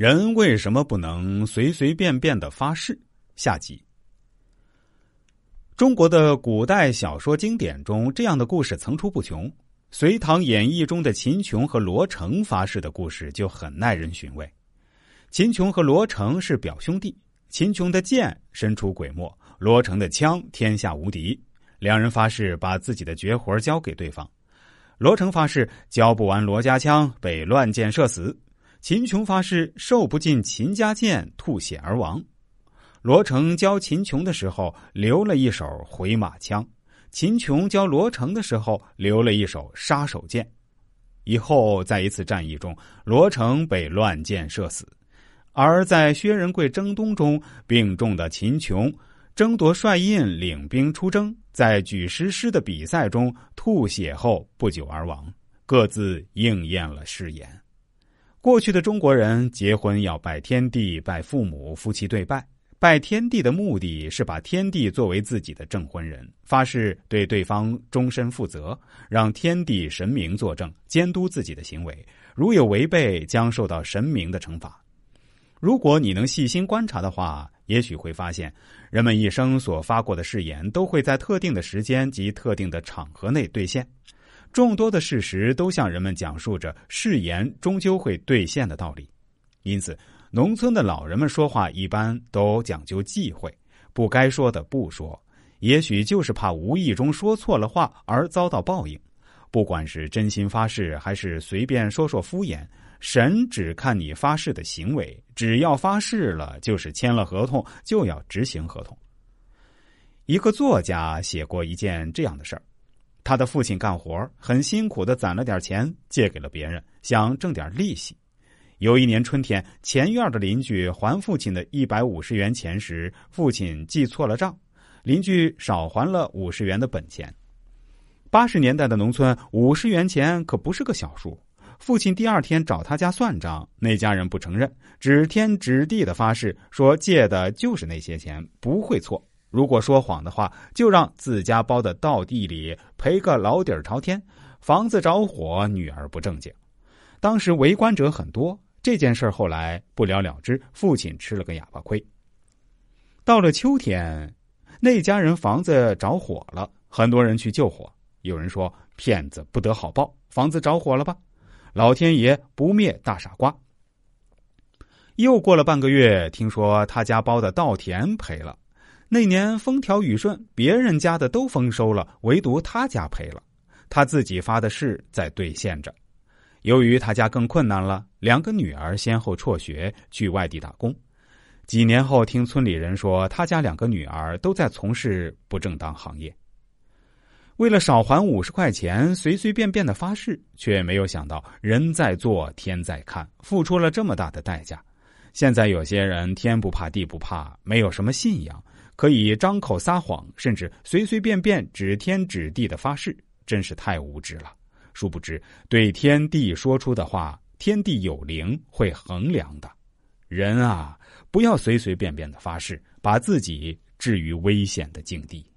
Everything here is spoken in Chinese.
人为什么不能随随便便的发誓？下集。中国的古代小说经典中，这样的故事层出不穷。《隋唐演义》中的秦琼和罗成发誓的故事就很耐人寻味。秦琼和罗成是表兄弟，秦琼的剑神出鬼没，罗成的枪天下无敌。两人发誓把自己的绝活交给对方。罗成发誓交不完罗家枪，被乱箭射死；秦琼发誓受不尽秦家剑，吐血而亡。罗成教秦琼的时候留了一手回马枪，秦琼教罗成的时候留了一手杀手剑。以后在一次战役中，罗成被乱箭射死；而在薛仁贵征东中，病重的秦琼争夺帅印，领兵出征。在举石狮的比赛中吐血后不久而亡，各自应验了誓言。过去的中国人结婚要拜天地、拜父母，夫妻对拜。拜天地的目的是把天地作为自己的证婚人，发誓对对方终身负责，让天地神明作证，监督自己的行为。如有违背，将受到神明的惩罚。如果你能细心观察的话。也许会发现，人们一生所发过的誓言都会在特定的时间及特定的场合内兑现。众多的事实都向人们讲述着誓言终究会兑现的道理。因此，农村的老人们说话一般都讲究忌讳，不该说的不说，也许就是怕无意中说错了话而遭到报应。不管是真心发誓，还是随便说说敷衍。神只看你发誓的行为，只要发誓了，就是签了合同，就要执行合同。一个作家写过一件这样的事儿：他的父亲干活很辛苦的攒了点钱，借给了别人，想挣点利息。有一年春天，前院的邻居还父亲的一百五十元钱时，父亲记错了账，邻居少还了五十元的本钱。八十年代的农村，五十元钱可不是个小数。父亲第二天找他家算账，那家人不承认，指天指地的发誓说借的就是那些钱，不会错。如果说谎的话，就让自家包的稻地里赔个老底儿朝天，房子着火，女儿不正经。当时围观者很多，这件事后来不了了之，父亲吃了个哑巴亏。到了秋天，那家人房子着火了，很多人去救火。有人说骗子不得好报，房子着火了吧？老天爷不灭大傻瓜。又过了半个月，听说他家包的稻田赔了。那年风调雨顺，别人家的都丰收了，唯独他家赔了。他自己发的誓在兑现着。由于他家更困难了，两个女儿先后辍学去外地打工。几年后，听村里人说，他家两个女儿都在从事不正当行业。为了少还五十块钱，随随便便的发誓，却没有想到人在做天在看，付出了这么大的代价。现在有些人天不怕地不怕，没有什么信仰，可以张口撒谎，甚至随随便便指天指地的发誓，真是太无知了。殊不知，对天地说出的话，天地有灵，会衡量的。人啊，不要随随便便的发誓，把自己置于危险的境地。